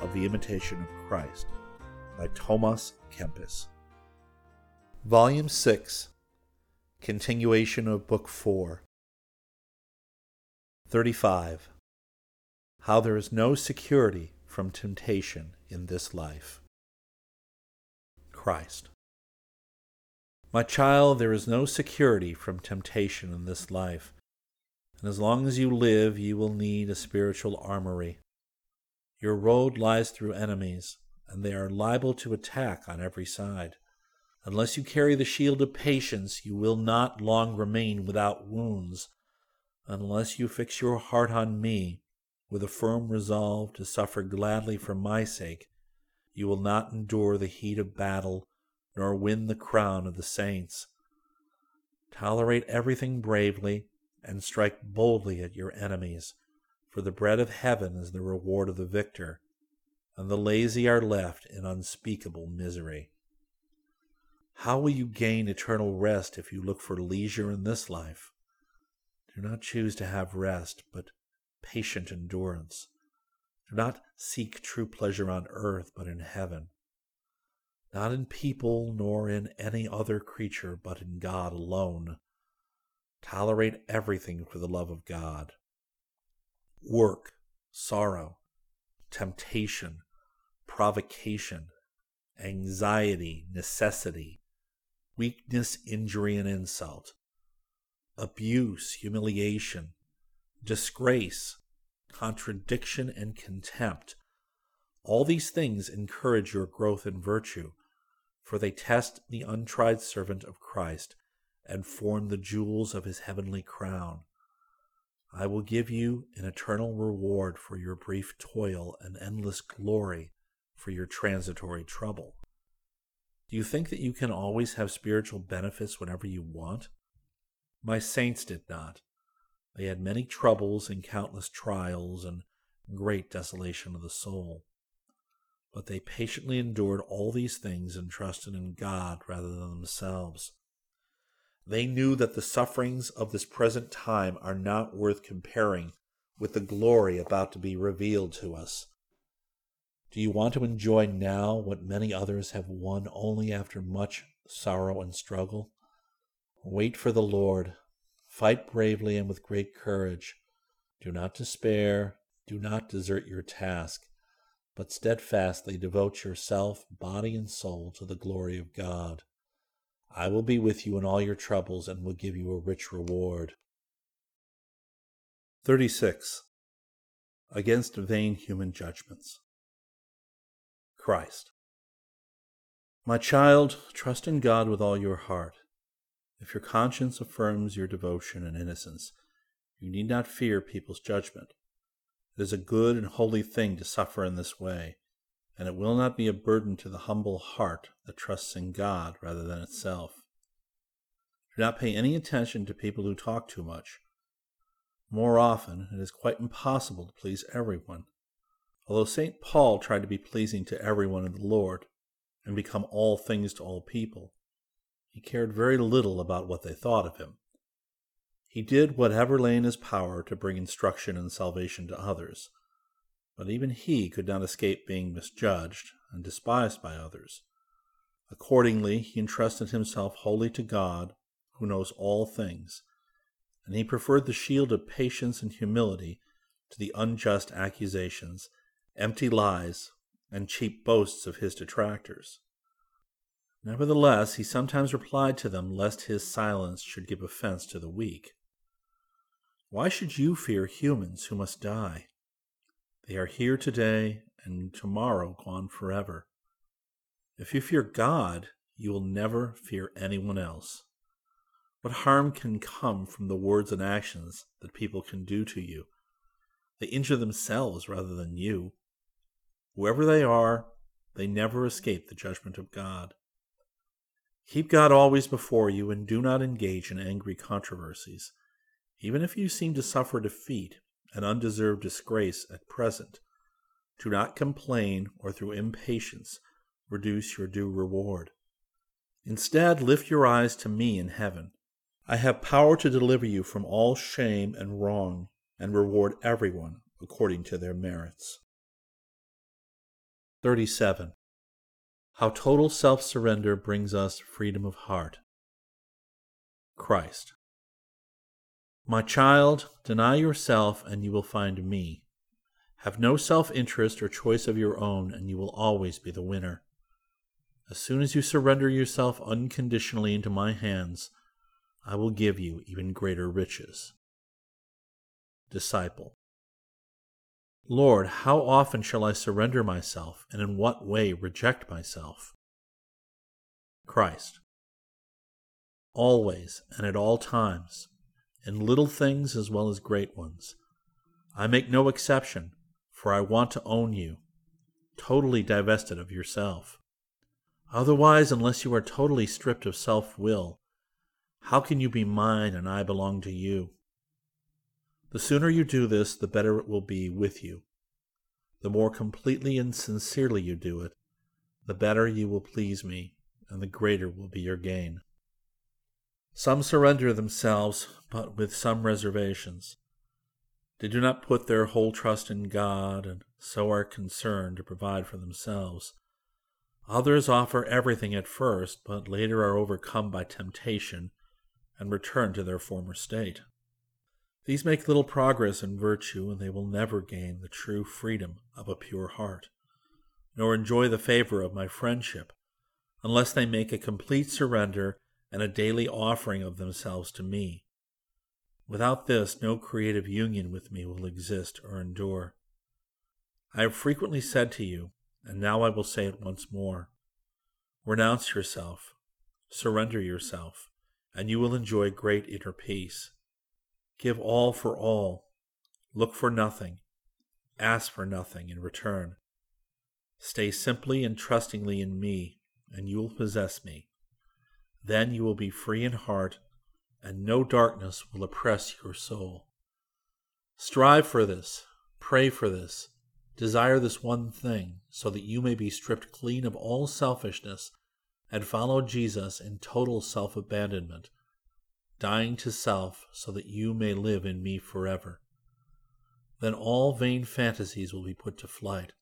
of The Imitation of Christ by Thomas Kempis. Volume 6, continuation of Book 4. 35. How there is no security from temptation in this life. Christ. My child, there is no security from temptation in this life and as long as you live, you will need a spiritual armory. Your road lies through enemies, and they are liable to attack on every side. Unless you carry the shield of patience, you will not long remain without wounds. Unless you fix your heart on me, with a firm resolve to suffer gladly for my sake, you will not endure the heat of battle, nor win the crown of the saints. Tolerate everything bravely and strike boldly at your enemies, for the bread of heaven is the reward of the victor, and the lazy are left in unspeakable misery. How will you gain eternal rest if you look for leisure in this life? Do not choose to have rest, but patient endurance. Do not seek true pleasure on earth, but in heaven. Not in people, nor in any other creature, but in God alone. Tolerate everything for the love of God. Work, sorrow, temptation, provocation, anxiety, necessity, weakness, injury, and insult, abuse, humiliation, disgrace, contradiction, and contempt. All these things encourage your growth in virtue, for they test the untried servant of Christ and form the jewels of his heavenly crown. I will give you an eternal reward for your brief toil and endless glory for your transitory trouble. Do you think that you can always have spiritual benefits whenever you want? My saints did not. They had many troubles and countless trials and great desolation of the soul. But they patiently endured all these things and trusted in God rather than themselves. They knew that the sufferings of this present time are not worth comparing with the glory about to be revealed to us. Do you want to enjoy now what many others have won only after much sorrow and struggle? Wait for the Lord. Fight bravely and with great courage. Do not despair. Do not desert your task, but steadfastly devote yourself, body and soul, to the glory of God. I will be with you in all your troubles and will give you a rich reward. 36. Against vain human judgments. Christ. My child, trust in God with all your heart. If your conscience affirms your devotion and innocence, you need not fear people's judgment. It is a good and holy thing to suffer in this way, and it will not be a burden to the humble heart that trusts in God rather than itself. Do not pay any attention to people who talk too much. More often, it is quite impossible to please everyone. Although St. Paul tried to be pleasing to everyone in the Lord and become all things to all people, he cared very little about what they thought of him. He did whatever lay in his power to bring instruction and salvation to others but even he could not escape being misjudged and despised by others. Accordingly, he entrusted himself wholly to God, who knows all things, and he preferred the shield of patience and humility to the unjust accusations, empty lies, and cheap boasts of his detractors. Nevertheless, he sometimes replied to them lest his silence should give offense to the weak. Why should you fear humans who must die? They are here today and tomorrow gone forever. If you fear God, you will never fear anyone else. What harm can come from the words and actions that people can do to you? They injure themselves rather than you. Whoever they are, they never escape the judgment of God. Keep God always before you and do not engage in angry controversies. Even if you seem to suffer defeat, and undeserved disgrace at present. Do not complain or through impatience reduce your due reward. Instead, lift your eyes to me in heaven. I have power to deliver you from all shame and wrong and reward everyone according to their merits. 37. How total self surrender brings us freedom of heart. Christ. My child, deny yourself, and you will find me. Have no self interest or choice of your own, and you will always be the winner. As soon as you surrender yourself unconditionally into my hands, I will give you even greater riches. Disciple. Lord, how often shall I surrender myself, and in what way reject myself? Christ. Always and at all times, in little things as well as great ones. I make no exception, for I want to own you, totally divested of yourself. Otherwise, unless you are totally stripped of self will, how can you be mine and I belong to you? The sooner you do this, the better it will be with you. The more completely and sincerely you do it, the better you will please me, and the greater will be your gain. Some surrender themselves, but with some reservations. They do not put their whole trust in God, and so are concerned to provide for themselves. Others offer everything at first, but later are overcome by temptation and return to their former state. These make little progress in virtue, and they will never gain the true freedom of a pure heart, nor enjoy the favor of my friendship, unless they make a complete surrender and a daily offering of themselves to me. Without this, no creative union with me will exist or endure. I have frequently said to you, and now I will say it once more renounce yourself, surrender yourself, and you will enjoy great inner peace. Give all for all, look for nothing, ask for nothing in return. Stay simply and trustingly in me, and you will possess me. Then you will be free in heart, and no darkness will oppress your soul. Strive for this, pray for this, desire this one thing, so that you may be stripped clean of all selfishness and follow Jesus in total self abandonment, dying to self so that you may live in me forever. Then all vain fantasies will be put to flight,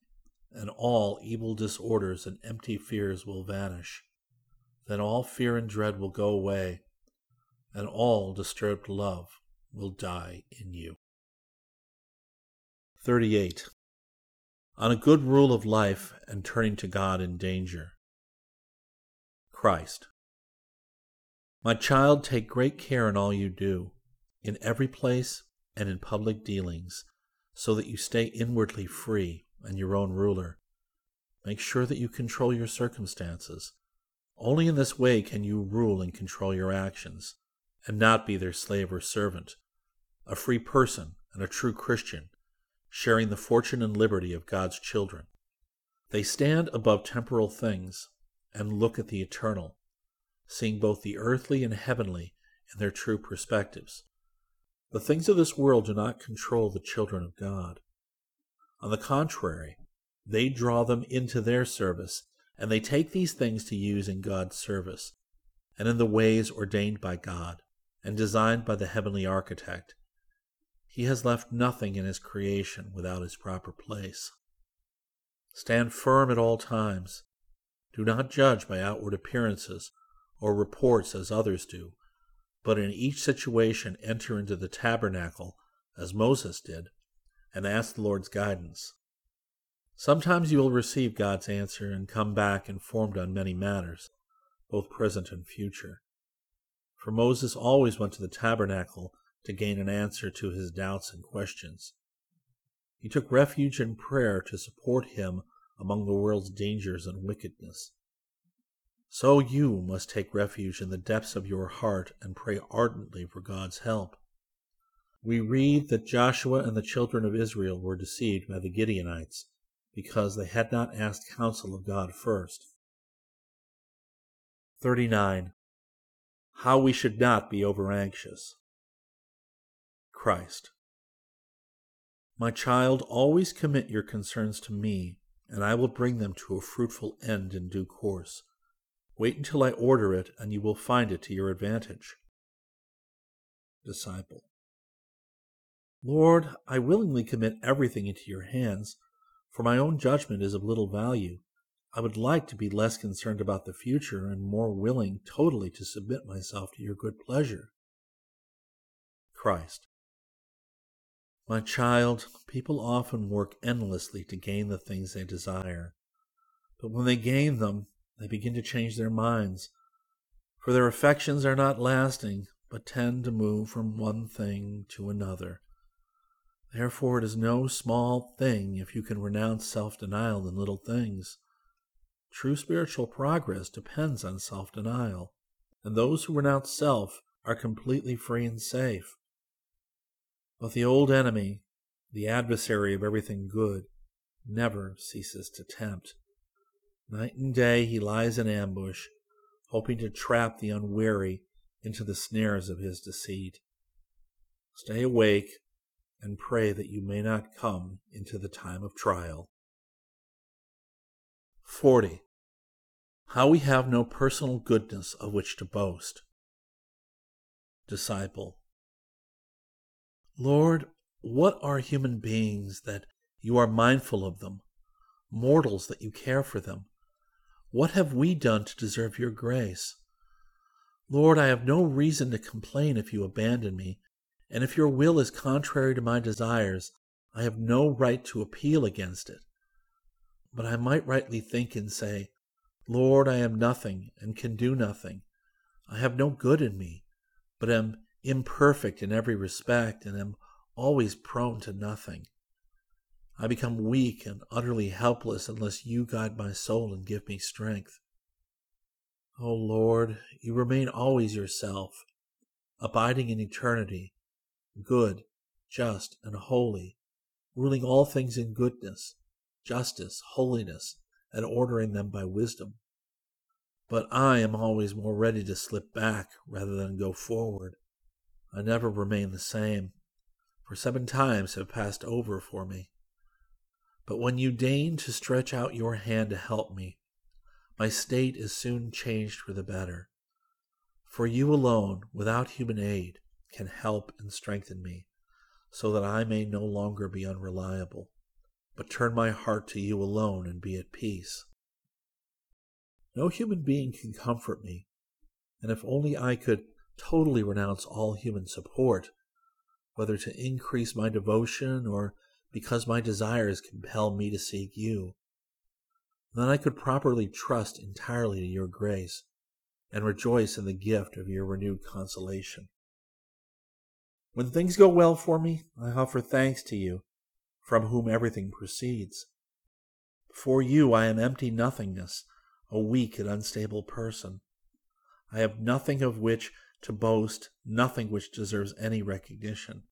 and all evil disorders and empty fears will vanish. Then all fear and dread will go away, and all disturbed love will die in you. 38. On a good rule of life and turning to God in danger. Christ. My child, take great care in all you do, in every place and in public dealings, so that you stay inwardly free and your own ruler. Make sure that you control your circumstances. Only in this way can you rule and control your actions, and not be their slave or servant, a free person and a true Christian, sharing the fortune and liberty of God's children. They stand above temporal things and look at the eternal, seeing both the earthly and heavenly in their true perspectives. The things of this world do not control the children of God. On the contrary, they draw them into their service, and they take these things to use in God's service, and in the ways ordained by God and designed by the heavenly architect. He has left nothing in his creation without his proper place. Stand firm at all times, do not judge by outward appearances or reports as others do, but in each situation enter into the tabernacle as Moses did and ask the Lord's guidance. Sometimes you will receive God's answer and come back informed on many matters, both present and future. For Moses always went to the tabernacle to gain an answer to his doubts and questions. He took refuge in prayer to support him among the world's dangers and wickedness. So you must take refuge in the depths of your heart and pray ardently for God's help. We read that Joshua and the children of Israel were deceived by the Gibeonites because they had not asked counsel of God first. 39. How we should not be over anxious. Christ. My child, always commit your concerns to me and I will bring them to a fruitful end in due course. Wait until I order it, and you will find it to your advantage. Disciple. Lord, I willingly commit everything into your hands, for my own judgment is of little value. I would like to be less concerned about the future and more willing totally to submit myself to your good pleasure. Christ. My child, people often work endlessly to gain the things they desire. But when they gain them, they begin to change their minds, for their affections are not lasting, but tend to move from one thing to another. Therefore, it is no small thing if you can renounce self denial in little things. True spiritual progress depends on self denial, and those who renounce self are completely free and safe. But the old enemy, the adversary of everything good, never ceases to tempt. Night and day he lies in ambush, hoping to trap the unwary into the snares of his deceit. Stay awake and pray that you may not come into the time of trial. 40. How we have no personal goodness of which to boast. Disciple. Lord, what are human beings that you are mindful of them, mortals that you care for them? What have we done to deserve your grace? Lord, I have no reason to complain if you abandon me, and if your will is contrary to my desires, I have no right to appeal against it. But I might rightly think and say, Lord, I am nothing and can do nothing. I have no good in me, but am imperfect in every respect, and am always prone to nothing. I become weak and utterly helpless unless you guide my soul and give me strength. O oh Lord, you remain always yourself, abiding in eternity, good, just, and holy, ruling all things in goodness, justice, holiness, and ordering them by wisdom. But I am always more ready to slip back rather than go forward. I never remain the same, for seven times have passed over for me. But when you deign to stretch out your hand to help me, my state is soon changed for the better. For you alone, without human aid, can help and strengthen me, so that I may no longer be unreliable, but turn my heart to you alone and be at peace. No human being can comfort me, and if only I could totally renounce all human support, whether to increase my devotion or because my desires compel me to seek you. Then I could properly trust entirely to your grace and rejoice in the gift of your renewed consolation. When things go well for me, I offer thanks to you, from whom everything proceeds. Before you I am empty nothingness, a weak and unstable person. I have nothing of which to boast, nothing which deserves any recognition.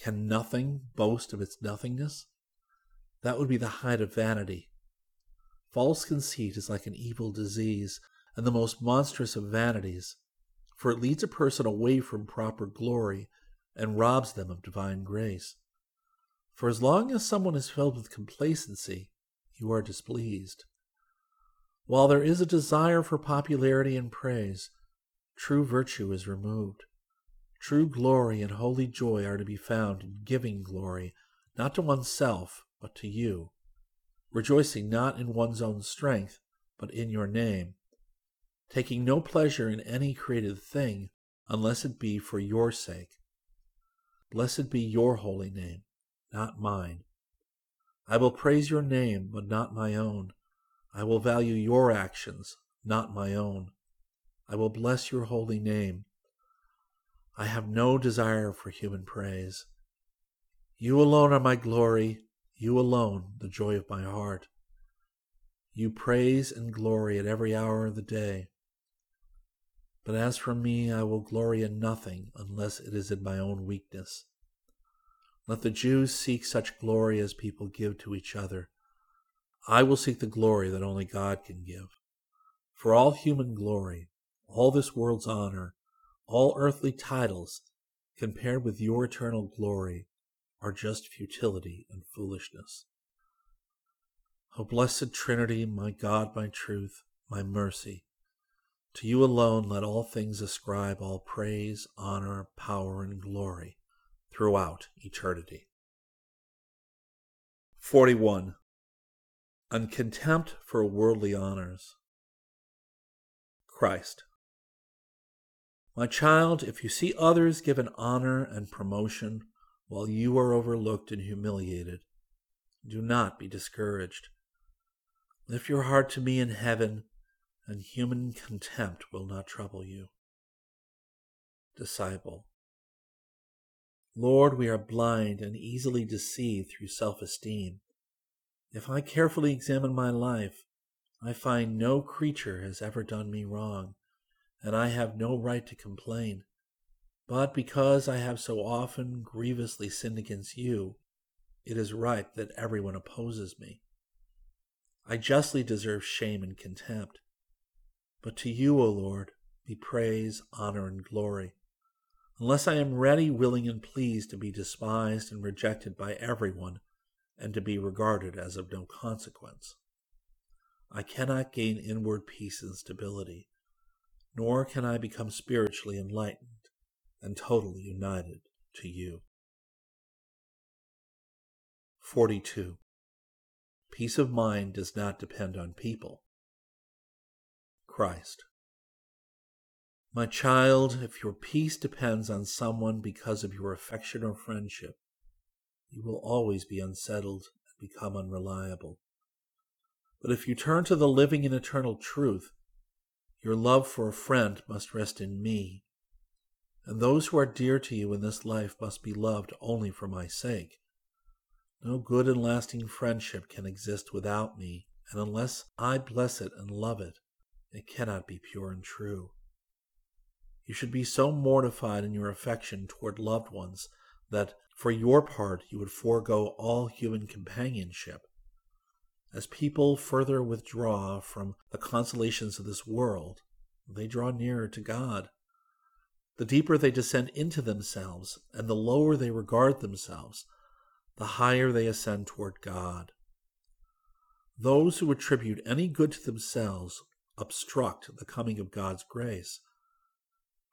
Can nothing boast of its nothingness? That would be the height of vanity. False conceit is like an evil disease, and the most monstrous of vanities, for it leads a person away from proper glory and robs them of divine grace. For as long as someone is filled with complacency, you are displeased. While there is a desire for popularity and praise, true virtue is removed. True glory and holy joy are to be found in giving glory, not to oneself, but to you, rejoicing not in one's own strength, but in your name, taking no pleasure in any created thing unless it be for your sake. Blessed be your holy name, not mine. I will praise your name, but not my own. I will value your actions, not my own. I will bless your holy name. I have no desire for human praise. You alone are my glory, you alone the joy of my heart. You praise and glory at every hour of the day. But as for me, I will glory in nothing unless it is in my own weakness. Let the Jews seek such glory as people give to each other. I will seek the glory that only God can give. For all human glory, all this world's honor, all earthly titles, compared with your eternal glory, are just futility and foolishness. O blessed Trinity, my God, my truth, my mercy, to you alone let all things ascribe all praise, honor, power, and glory throughout eternity. 41. On contempt for worldly honors. Christ. My child, if you see others given honor and promotion while you are overlooked and humiliated, do not be discouraged. Lift your heart to me in heaven, and human contempt will not trouble you. Disciple. Lord, we are blind and easily deceived through self esteem. If I carefully examine my life, I find no creature has ever done me wrong, and I have no right to complain. But because I have so often grievously sinned against you, it is right that everyone opposes me. I justly deserve shame and contempt. But to you, O Lord, be praise, honor, and glory. Unless I am ready, willing, and pleased to be despised and rejected by everyone, and to be regarded as of no consequence. I cannot gain inward peace and stability, nor can I become spiritually enlightened and totally united to you. 42. Peace of mind does not depend on people. Christ. My child, if your peace depends on someone because of your affection or friendship, you will always be unsettled and become unreliable. But if you turn to the living and eternal truth, your love for a friend must rest in me, and those who are dear to you in this life must be loved only for my sake. No good and lasting friendship can exist without me, and unless I bless it and love it, it cannot be pure and true. You should be so mortified in your affection toward loved ones that for your part you would forego all human companionship. As people further withdraw from the consolations of this world, they draw nearer to God. The deeper they descend into themselves, and the lower they regard themselves, the higher they ascend toward God. Those who attribute any good to themselves obstruct the coming of God's grace.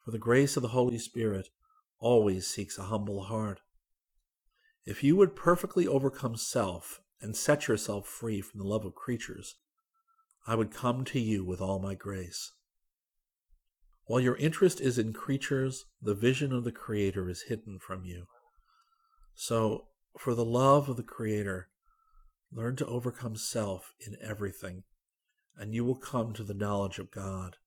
For the grace of the Holy Spirit always seeks a humble heart. If you would perfectly overcome self and set yourself free from the love of creatures, I would come to you with all my grace. While your interest is in creatures, the vision of the Creator is hidden from you. So for the love of the Creator, learn to overcome self in everything, and you will come to the knowledge of God.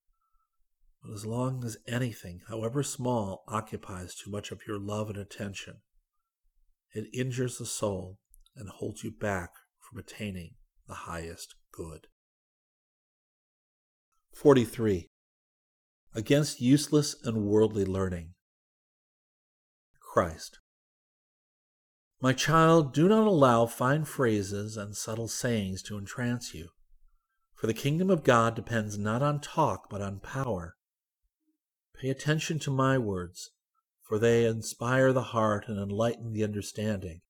But as long as anything, however small, occupies too much of your love and attention, it injures the soul and holds you back from attaining the highest good. 43. Against useless and worldly learning. Christ. My child, do not allow fine phrases and subtle sayings to entrance you, for the kingdom of God depends not on talk but on power. Pay attention to my words, for they inspire the heart and enlighten the understanding,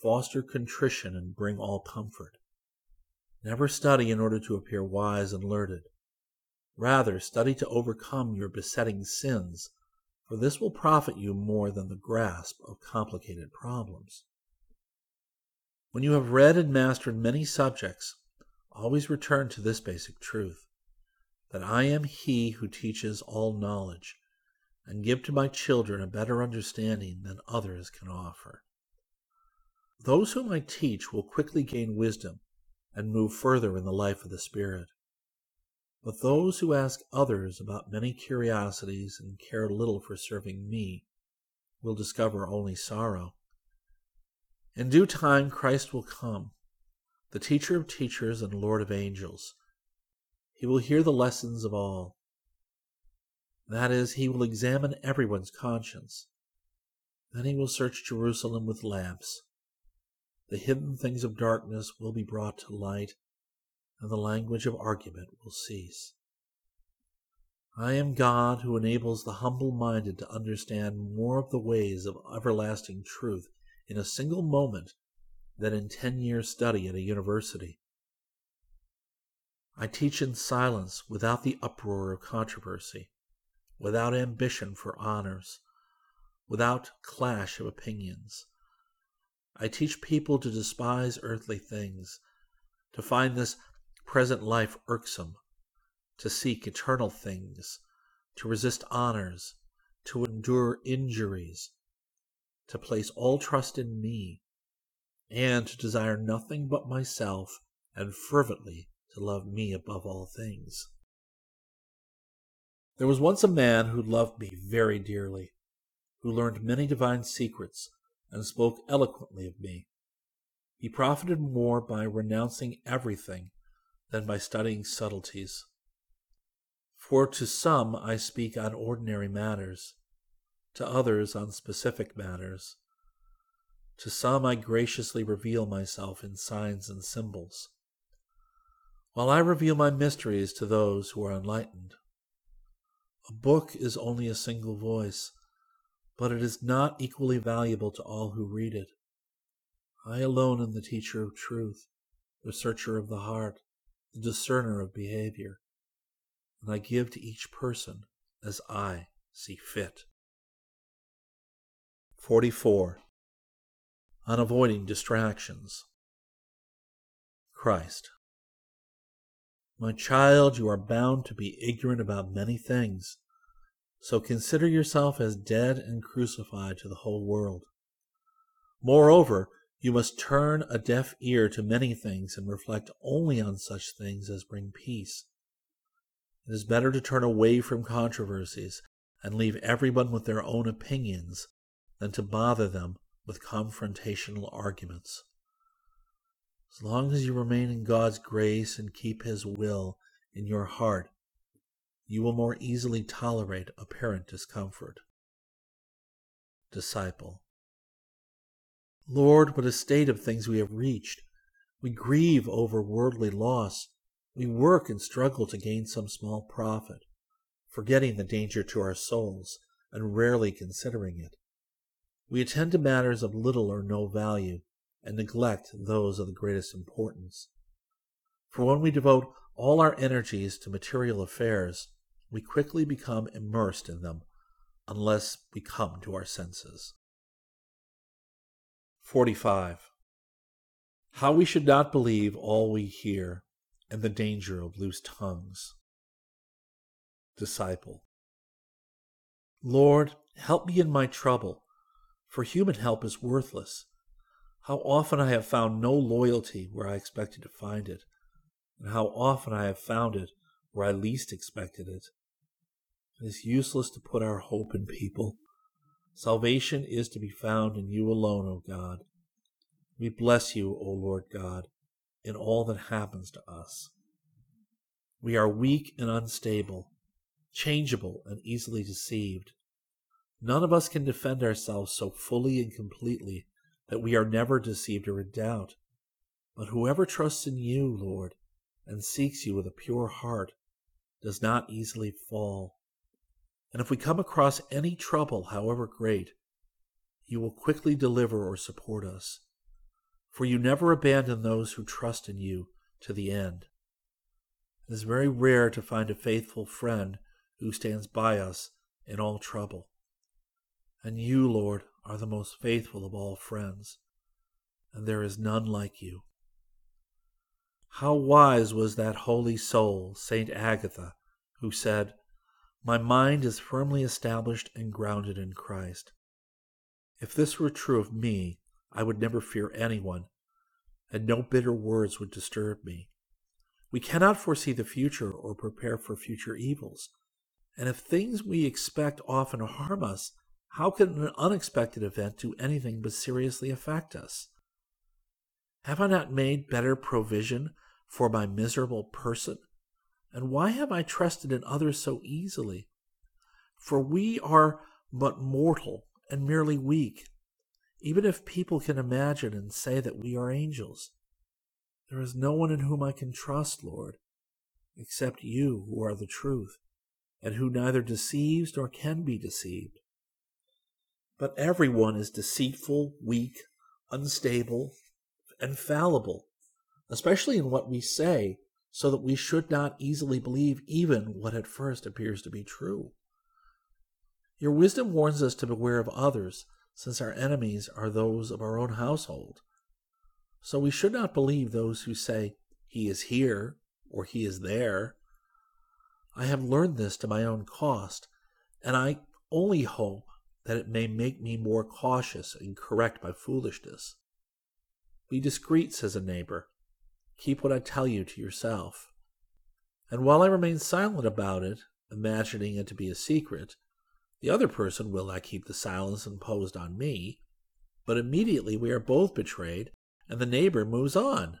foster contrition and bring all comfort. Never study in order to appear wise and learned. Rather, study to overcome your besetting sins for this will profit you more than the grasp of complicated problems. When you have read and mastered many subjects, always return to this basic truth that I am He who teaches all knowledge, and give to my children a better understanding than others can offer. Those whom I teach will quickly gain wisdom and move further in the life of the Spirit. But those who ask others about many curiosities and care little for serving me will discover only sorrow. In due time, Christ will come, the teacher of teachers and Lord of angels. He will hear the lessons of all. That is, he will examine everyone's conscience. Then he will search Jerusalem with lamps. The hidden things of darkness will be brought to light and the language of argument will cease. I am God who enables the humble minded to understand more of the ways of everlasting truth in a single moment than in ten years' study at a university. I teach in silence without the uproar of controversy, without ambition for honors, without clash of opinions. I teach people to despise earthly things, to find this present life irksome, to seek eternal things, to resist honors, to endure injuries, to place all trust in me, and to desire nothing but myself, and fervently to love me above all things. There was once a man who loved me very dearly, who learned many divine secrets, and spoke eloquently of me. He profited more by renouncing everything than by studying subtleties. For to some I speak on ordinary matters, to others on specific matters. To some I graciously reveal myself in signs and symbols, while I reveal my mysteries to those who are enlightened. A book is only a single voice, but it is not equally valuable to all who read it. I alone am the teacher of truth, the searcher of the heart, the discerner of behavior, and I give to each person as I see fit. 44. On avoiding distractions. Christ. My child, you are bound to be ignorant about many things, so consider yourself as dead and crucified to the whole world. Moreover, you must turn a deaf ear to many things and reflect only on such things as bring peace. It is better to turn away from controversies and leave everyone with their own opinions than to bother them with confrontational arguments. As long as you remain in God's grace and keep His will in your heart, you will more easily tolerate apparent discomfort. Disciple. Lord, what a state of things we have reached. We grieve over worldly loss. We work and struggle to gain some small profit, forgetting the danger to our souls and rarely considering it. We attend to matters of little or no value and neglect those of the greatest importance. For when we devote all our energies to material affairs, we quickly become immersed in them unless we come to our senses. 45. How we should not believe all we hear, and the danger of loose tongues. Disciple. Lord, help me in my trouble for human help is worthless. How often I have found no loyalty where I expected to find it, and how often I have found it where I least expected it. It is useless to put our hope in people. Salvation is to be found in you alone, O God. We bless you, O Lord God, in all that happens to us. We are weak and unstable, changeable and easily deceived. None of us can defend ourselves so fully and completely that we are never deceived or in doubt. But whoever trusts in you, Lord, and seeks you with a pure heart, does not easily fall. And if we come across any trouble, however great, you will quickly deliver or support us. For you never abandon those who trust in you to the end. It is very rare to find a faithful friend who stands by us in all trouble and you, Lord, are the most faithful of all friends, and there is none like you. How wise was that holy soul, Saint Agatha, who said, My mind is firmly established and grounded in Christ. If this were true of me, I would never fear anyone, and no bitter words would disturb me. We cannot foresee the future or prepare for future evils, and if things we expect often harm us, how can an unexpected event do anything but seriously affect us? Have I not made better provision for my miserable person? And why have I trusted in others so easily? For we are but mortal and merely weak, even if people can imagine and say that we are angels. There is no one in whom I can trust, Lord, except you who are the truth, and who neither deceives nor can be deceived. But everyone is deceitful, weak, unstable, and fallible, especially in what we say, so that we should not easily believe even what at first appears to be true. Your wisdom warns us to beware of others, since our enemies are those of our own household. So we should not believe those who say, He is here or He is there. I have learned this to my own cost, and I only hope that it may make me more cautious and correct my foolishness. Be discreet, says a neighbor. Keep what I tell you to yourself. And while I remain silent about it, imagining it to be a secret, the other person will not keep the silence imposed on me, but immediately we are both betrayed, and the neighbor moves on.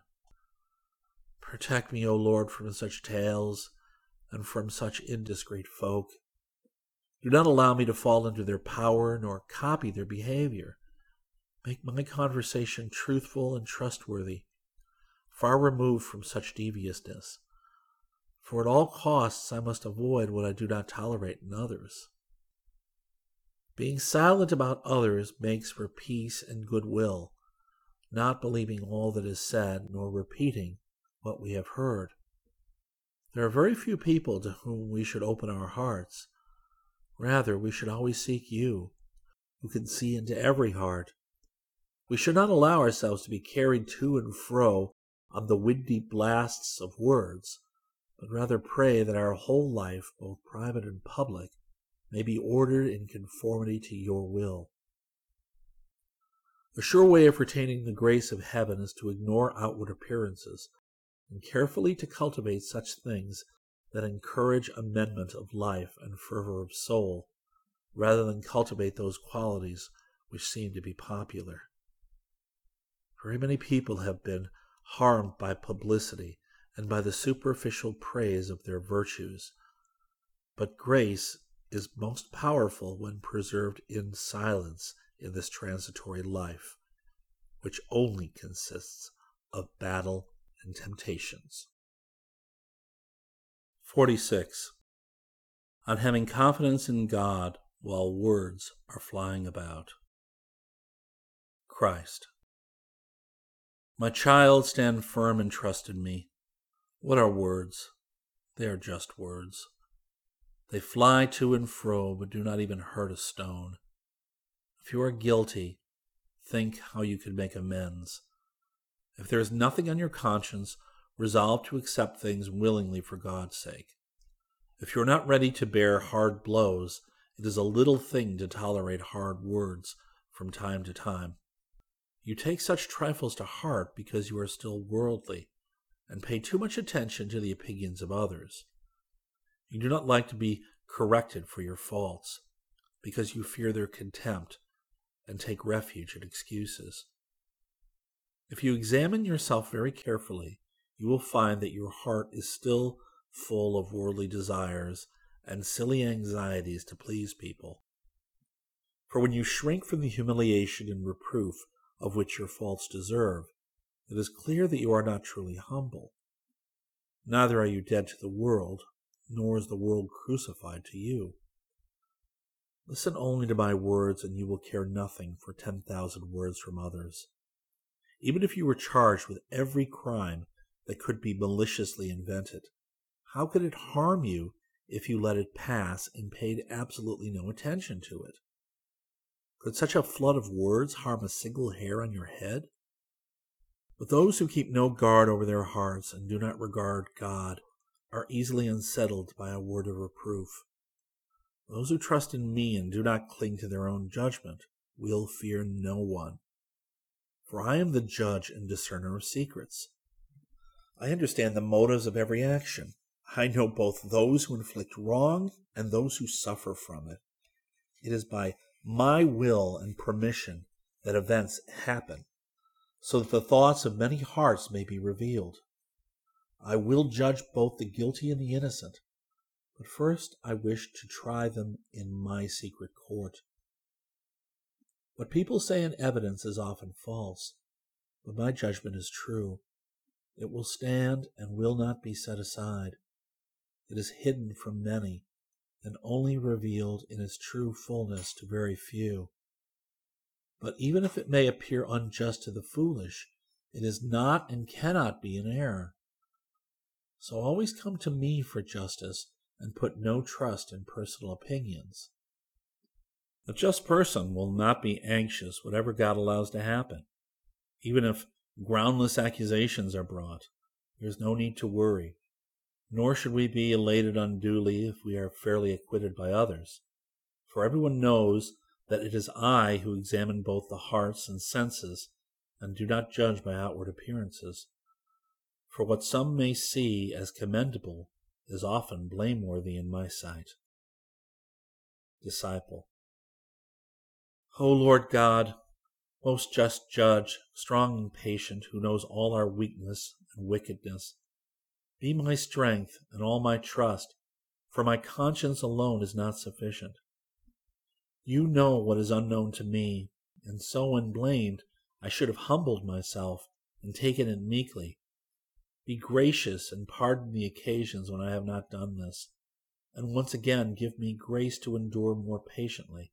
Protect me, O Lord, from such tales and from such indiscreet folk. Do not allow me to fall under their power nor copy their behavior. Make my conversation truthful and trustworthy, far removed from such deviousness. For at all costs I must avoid what I do not tolerate in others. Being silent about others makes for peace and goodwill, not believing all that is said, nor repeating what we have heard. There are very few people to whom we should open our hearts. Rather, we should always seek you, who can see into every heart. We should not allow ourselves to be carried to and fro on the windy blasts of words, but rather pray that our whole life, both private and public, may be ordered in conformity to your will. A sure way of retaining the grace of heaven is to ignore outward appearances, and carefully to cultivate such things that encourage amendment of life and fervor of soul, rather than cultivate those qualities which seem to be popular. Very many people have been harmed by publicity and by the superficial praise of their virtues. But grace is most powerful when preserved in silence in this transitory life, which only consists of battle and temptations. 46. On having confidence in God while words are flying about. Christ. My child, stand firm and trust in me. What are words? They are just words. They fly to and fro, but do not even hurt a stone. If you are guilty, think how you can make amends. If there is nothing on your conscience, resolve to accept things willingly for God's sake. If you are not ready to bear hard blows, it is a little thing to tolerate hard words from time to time. You take such trifles to heart because you are still worldly, and pay too much attention to the opinions of others. You do not like to be corrected for your faults, because you fear their contempt and take refuge in excuses. If you examine yourself very carefully, you will find that your heart is still full of worldly desires and silly anxieties to please people. For when you shrink from the humiliation and reproof of which your faults deserve, it is clear that you are not truly humble. Neither are you dead to the world, nor is the world crucified to you. Listen only to my words, and you will care nothing for ten thousand words from others. Even if you were charged with every crime that could be maliciously invented, how could it harm you if you let it pass and paid absolutely no attention to it? Could such a flood of words harm a single hair on your head? But those who keep no guard over their hearts and do not regard God are easily unsettled by a word of reproof. Those who trust in me and do not cling to their own judgment will fear no one. For I am the judge and discerner of secrets. I understand the motives of every action. I know both those who inflict wrong and those who suffer from it. It is by my will and permission that events happen, so that the thoughts of many hearts may be revealed. I will judge both the guilty and the innocent, but first I wish to try them in my secret court. What people say in evidence is often false, but my judgment is true. It will stand and will not be set aside. It is hidden from many and only revealed in its true fullness to very few. But even if it may appear unjust to the foolish, it is not and cannot be an error. So always come to me for justice and put no trust in personal opinions. A just person will not be anxious whatever God allows to happen. Even if groundless accusations are brought, there is no need to worry. Nor should we be elated unduly if we are fairly acquitted by others. For everyone knows that it is I who examine both the hearts and senses, and do not judge by outward appearances. For what some may see as commendable is often blameworthy in my sight. Disciple. O Lord God, most just judge, strong and patient, who knows all our weakness and wickedness, be my strength and all my trust, for my conscience alone is not sufficient. You know what is unknown to me, and so when blamed, I should have humbled myself and taken it meekly. Be gracious and pardon the occasions when I have not done this, and once again give me grace to endure more patiently.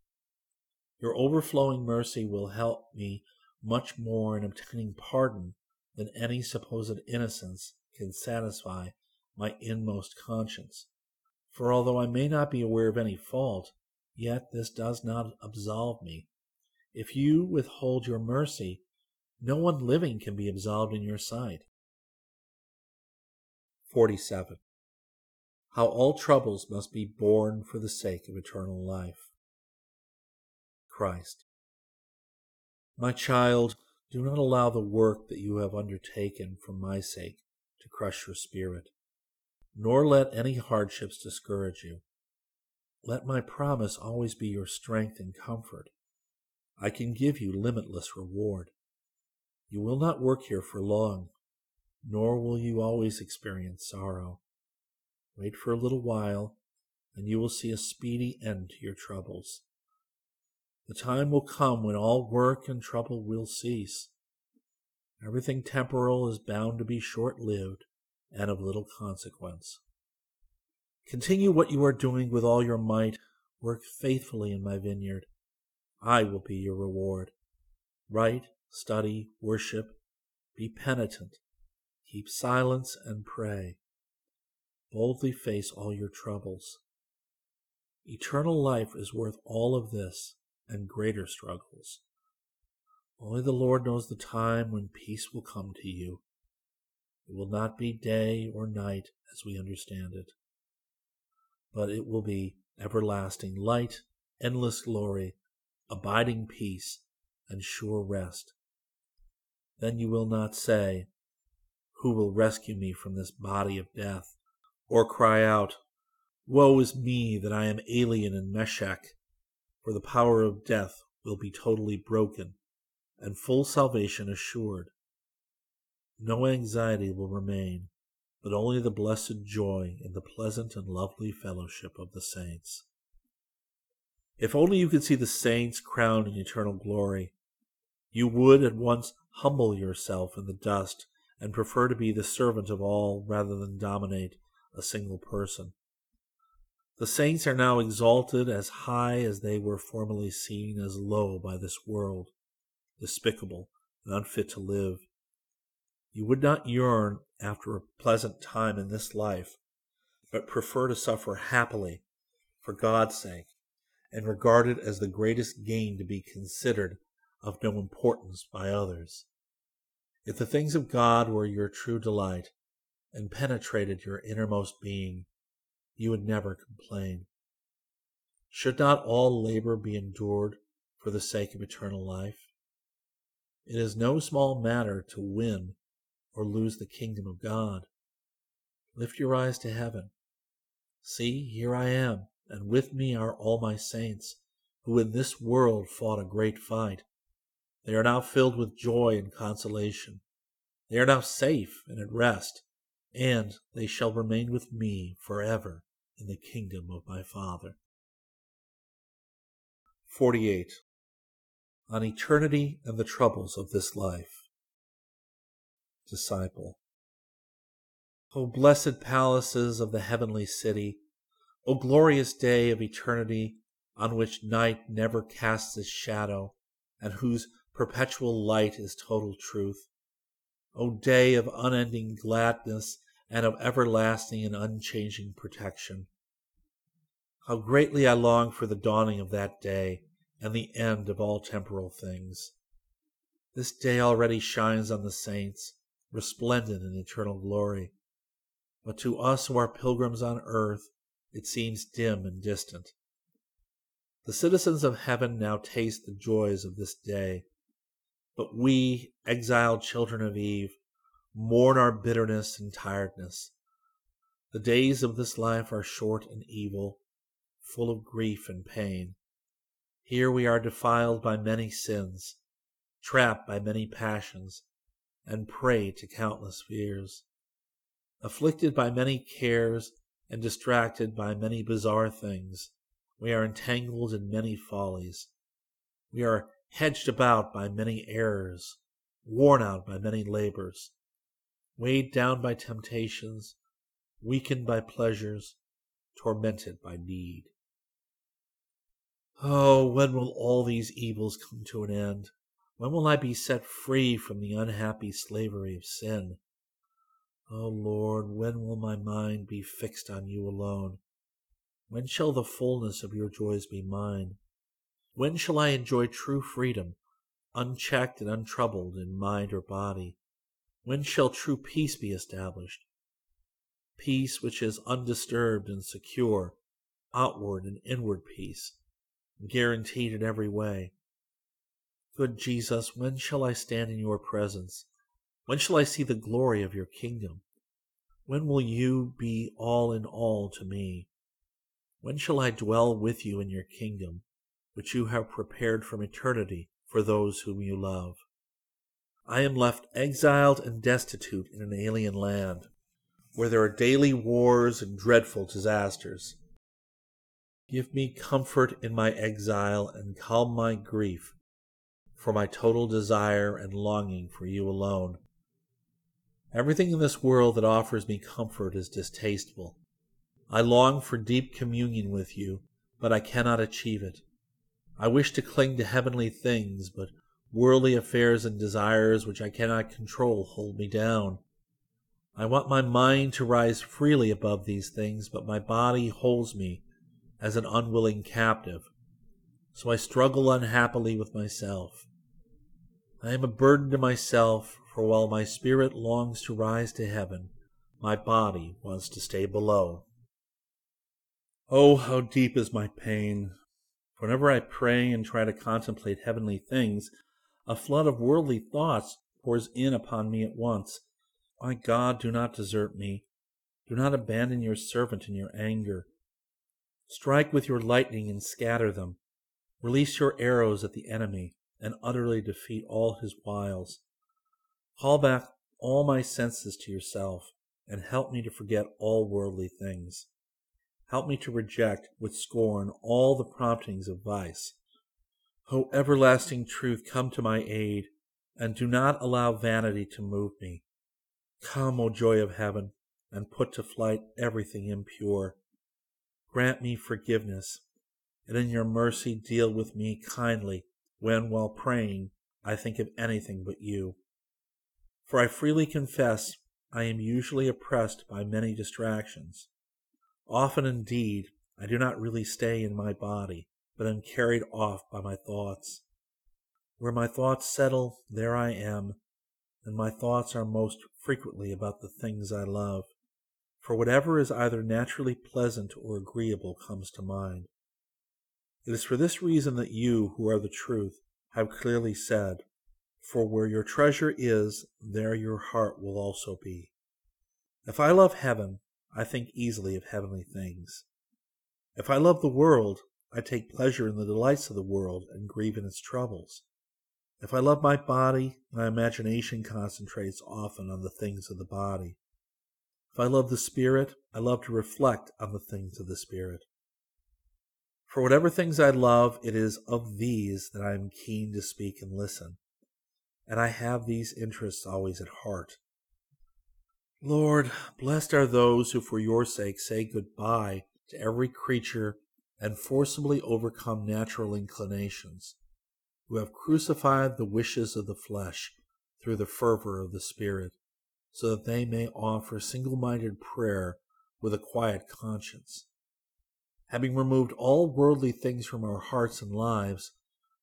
Your overflowing mercy will help me much more in obtaining pardon than any supposed innocence can satisfy my inmost conscience. For although I may not be aware of any fault, Yet this does not absolve me. If you withhold your mercy, no one living can be absolved in your sight. 47. How all troubles must be borne for the sake of eternal life. Christ. My child, do not allow the work that you have undertaken for my sake to crush your spirit, nor let any hardships discourage you. Let my promise always be your strength and comfort. I can give you limitless reward. You will not work here for long, nor will you always experience sorrow. Wait for a little while, and you will see a speedy end to your troubles. The time will come when all work and trouble will cease. Everything temporal is bound to be short lived and of little consequence. Continue what you are doing with all your might. Work faithfully in my vineyard. I will be your reward. Write, study, worship, be penitent, keep silence, and pray. Boldly face all your troubles. Eternal life is worth all of this and greater struggles. Only the Lord knows the time when peace will come to you. It will not be day or night as we understand it but it will be everlasting light, endless glory, abiding peace, and sure rest. Then you will not say, Who will rescue me from this body of death? Or cry out, Woe is me that I am alien in Meshech, for the power of death will be totally broken, and full salvation assured. No anxiety will remain, but only the blessed joy in the pleasant and lovely fellowship of the saints. If only you could see the saints crowned in eternal glory, you would at once humble yourself in the dust and prefer to be the servant of all rather than dominate a single person. The saints are now exalted as high as they were formerly seen as low by this world, despicable and unfit to live. You would not yearn after a pleasant time in this life, but prefer to suffer happily for God's sake, and regard it as the greatest gain to be considered of no importance by others. If the things of God were your true delight, and penetrated your innermost being, you would never complain. Should not all labor be endured for the sake of eternal life? It is no small matter to win or lose the kingdom of God. Lift your eyes to heaven. See, here I am, and with me are all my saints, who in this world fought a great fight. They are now filled with joy and consolation. They are now safe and at rest, and they shall remain with me forever in the kingdom of my Father. 48. On Eternity and the Troubles of this Life disciple. O blessed palaces of the heavenly city, O glorious day of eternity, on which night never casts its shadow, and whose perpetual light is total truth. O day of unending gladness and of everlasting and unchanging protection. How greatly I long for the dawning of that day, and the end of all temporal things. This day already shines on the saints, resplendent in eternal glory. But to us who are pilgrims on earth, it seems dim and distant. The citizens of heaven now taste the joys of this day. But we, exiled children of Eve, mourn our bitterness and tiredness. The days of this life are short and evil, full of grief and pain. Here we are defiled by many sins, trapped by many passions, and prey to countless fears. Afflicted by many cares and distracted by many bizarre things, we are entangled in many follies. We are hedged about by many errors, worn out by many labors, weighed down by temptations, weakened by pleasures, tormented by need. Oh, when will all these evils come to an end? When will I be set free from the unhappy slavery of sin? Oh Lord, when will my mind be fixed on you alone? When shall the fullness of your joys be mine? When shall I enjoy true freedom, unchecked and untroubled in mind or body? When shall true peace be established? Peace which is undisturbed and secure, outward and inward peace, guaranteed in every way. Good Jesus, when shall I stand in your presence? When shall I see the glory of your kingdom? When will you be all in all to me? When shall I dwell with you in your kingdom, which you have prepared from eternity for those whom you love? I am left exiled and destitute in an alien land, where there are daily wars and dreadful disasters. Give me comfort in my exile and calm my grief, for my total desire and longing for you alone. Everything in this world that offers me comfort is distasteful. I long for deep communion with you, but I cannot achieve it. I wish to cling to heavenly things, but worldly affairs and desires which I cannot control hold me down. I want my mind to rise freely above these things, but my body holds me as an unwilling captive. So I struggle unhappily with myself. I am a burden to myself, for while my spirit longs to rise to heaven, my body wants to stay below. Oh, how deep is my pain! Whenever I pray and try to contemplate heavenly things, a flood of worldly thoughts pours in upon me at once. My God, do not desert me. Do not abandon your servant in your anger. Strike with your lightning and scatter them. Release your arrows at the enemy and utterly defeat all his wiles. Call back all my senses to yourself and help me to forget all worldly things. Help me to reject with scorn all the promptings of vice. O everlasting truth, come to my aid, and do not allow vanity to move me. Come, O joy of heaven, and put to flight everything impure. Grant me forgiveness, and in your mercy deal with me kindly when, while praying, I think of anything but you. For I freely confess I am usually oppressed by many distractions. Often indeed I do not really stay in my body, but am carried off by my thoughts. Where my thoughts settle, there I am, and my thoughts are most frequently about the things I love, for whatever is either naturally pleasant or agreeable comes to mind. It is for this reason that you, who are the truth, have clearly said, For where your treasure is, there your heart will also be. If I love heaven, I think easily of heavenly things. If I love the world, I take pleasure in the delights of the world and grieve in its troubles. If I love my body, my imagination concentrates often on the things of the body. If I love the Spirit, I love to reflect on the things of the Spirit. For whatever things I love, it is of these that I am keen to speak and listen, and I have these interests always at heart. Lord, blessed are those who for your sake say goodbye to every creature and forcibly overcome natural inclinations, who have crucified the wishes of the flesh through the fervor of the Spirit, so that they may offer single minded prayer with a quiet conscience. Having removed all worldly things from our hearts and lives,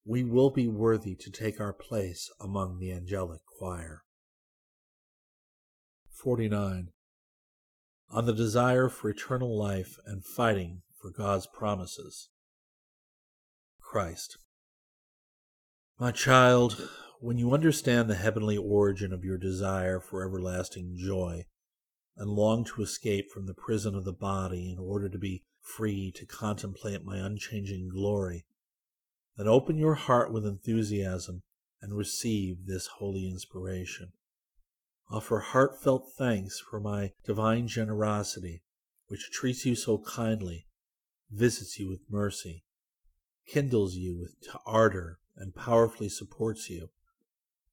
we will be worthy to take our place among the angelic choir. 49. On the desire for eternal life and fighting for God's promises. Christ. My child, when you understand the heavenly origin of your desire for everlasting joy, and long to escape from the prison of the body in order to be free to contemplate my unchanging glory, then open your heart with enthusiasm and receive this holy inspiration. Offer heartfelt thanks for my divine generosity, which treats you so kindly, visits you with mercy, kindles you with ardor, and powerfully supports you,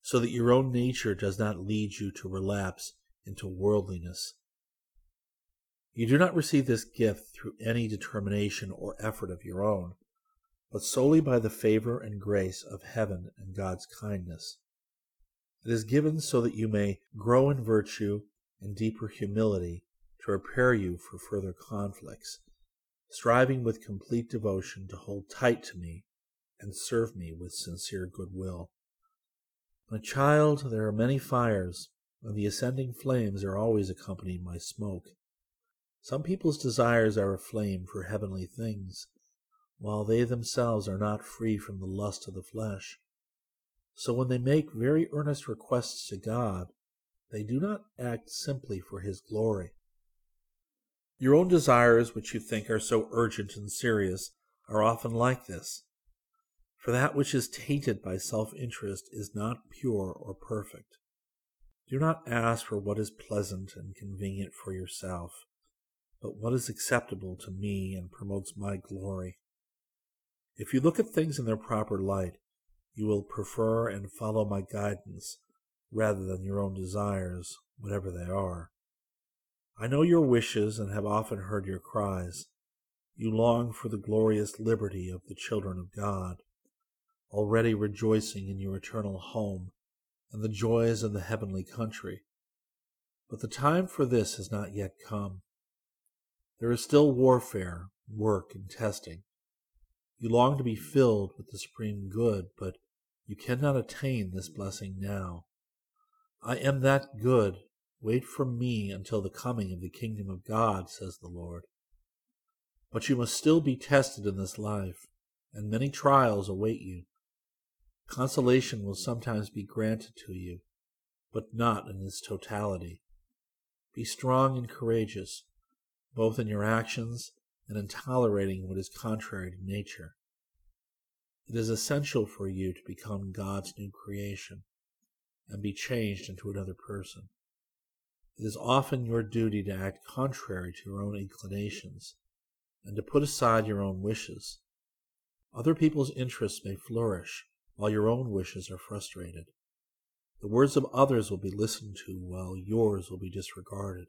so that your own nature does not lead you to relapse into worldliness. You do not receive this gift through any determination or effort of your own, but solely by the favor and grace of heaven and God's kindness. It is given so that you may grow in virtue and deeper humility to prepare you for further conflicts, striving with complete devotion to hold tight to me and serve me with sincere goodwill. My child, there are many fires, and the ascending flames are always accompanied by smoke. Some people's desires are aflame for heavenly things, while they themselves are not free from the lust of the flesh. So when they make very earnest requests to God, they do not act simply for his glory. Your own desires, which you think are so urgent and serious, are often like this. For that which is tainted by self interest is not pure or perfect. Do not ask for what is pleasant and convenient for yourself, but what is acceptable to me and promotes my glory. If you look at things in their proper light, you will prefer and follow my guidance rather than your own desires, whatever they are. I know your wishes and have often heard your cries. You long for the glorious liberty of the children of God, already rejoicing in your eternal home and the joys of the heavenly country. But the time for this has not yet come. There is still warfare, work, and testing. You long to be filled with the supreme good, but you cannot attain this blessing now. I am that good. Wait for me until the coming of the kingdom of God, says the Lord. But you must still be tested in this life, and many trials await you. Consolation will sometimes be granted to you, but not in its totality. Be strong and courageous, both in your actions and in tolerating what is contrary to nature. It is essential for you to become God's new creation and be changed into another person. It is often your duty to act contrary to your own inclinations and to put aside your own wishes. Other people's interests may flourish while your own wishes are frustrated. The words of others will be listened to while yours will be disregarded.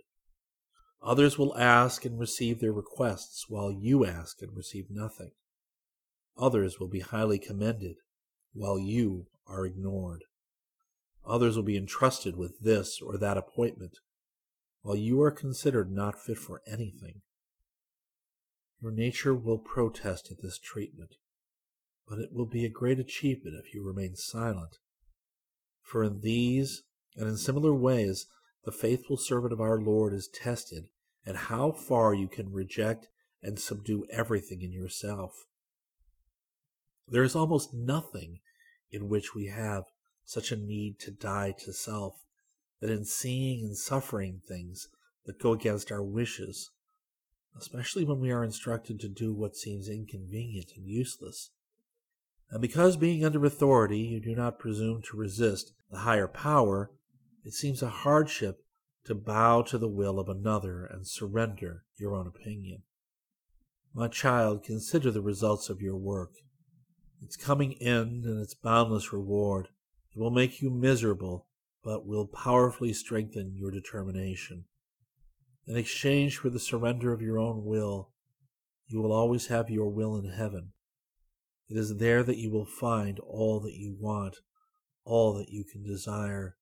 Others will ask and receive their requests, while you ask and receive nothing. Others will be highly commended, while you are ignored. Others will be entrusted with this or that appointment, while you are considered not fit for anything. Your nature will protest at this treatment, but it will be a great achievement if you remain silent. For in these and in similar ways, the faithful servant of our Lord is tested, and how far you can reject and subdue everything in yourself. There is almost nothing in which we have such a need to die to self that in seeing and suffering things that go against our wishes, especially when we are instructed to do what seems inconvenient and useless. And because being under authority you do not presume to resist the higher power, it seems a hardship to bow to the will of another and surrender your own opinion. My child, consider the results of your work, its coming end and its boundless reward. It will make you miserable, but will powerfully strengthen your determination. In exchange for the surrender of your own will, you will always have your will in heaven. It is there that you will find all that you want, all that you can desire,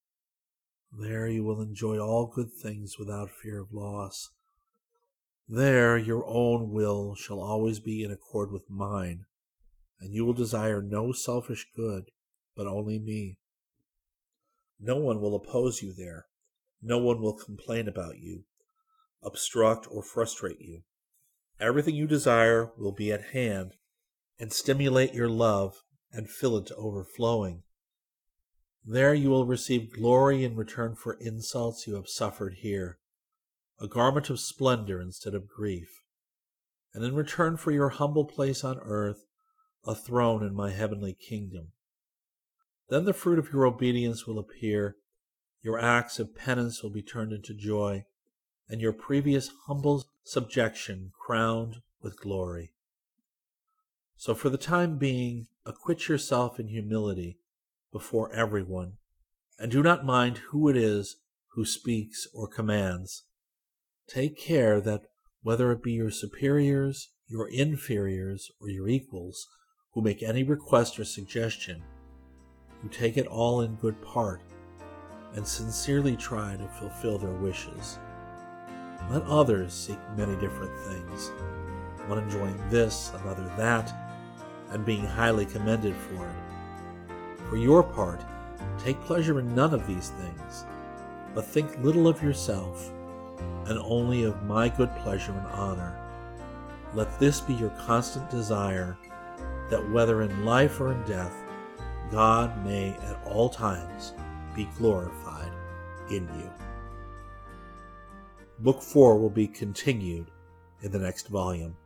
there you will enjoy all good things without fear of loss. There your own will shall always be in accord with mine, and you will desire no selfish good, but only me. No one will oppose you there. No one will complain about you, obstruct, or frustrate you. Everything you desire will be at hand and stimulate your love and fill it to overflowing. There you will receive glory in return for insults you have suffered here, a garment of splendor instead of grief, and in return for your humble place on earth, a throne in my heavenly kingdom. Then the fruit of your obedience will appear, your acts of penance will be turned into joy, and your previous humble subjection crowned with glory. So for the time being, acquit yourself in humility before everyone, and do not mind who it is who speaks or commands. Take care that whether it be your superiors, your inferiors, or your equals who make any request or suggestion, you take it all in good part and sincerely try to fulfill their wishes. Let others seek many different things, one enjoying this, another that, and being highly commended for it. For your part, take pleasure in none of these things, but think little of yourself, and only of my good pleasure and honor. Let this be your constant desire, that whether in life or in death, God may at all times be glorified in you. Book 4 will be continued in the next volume.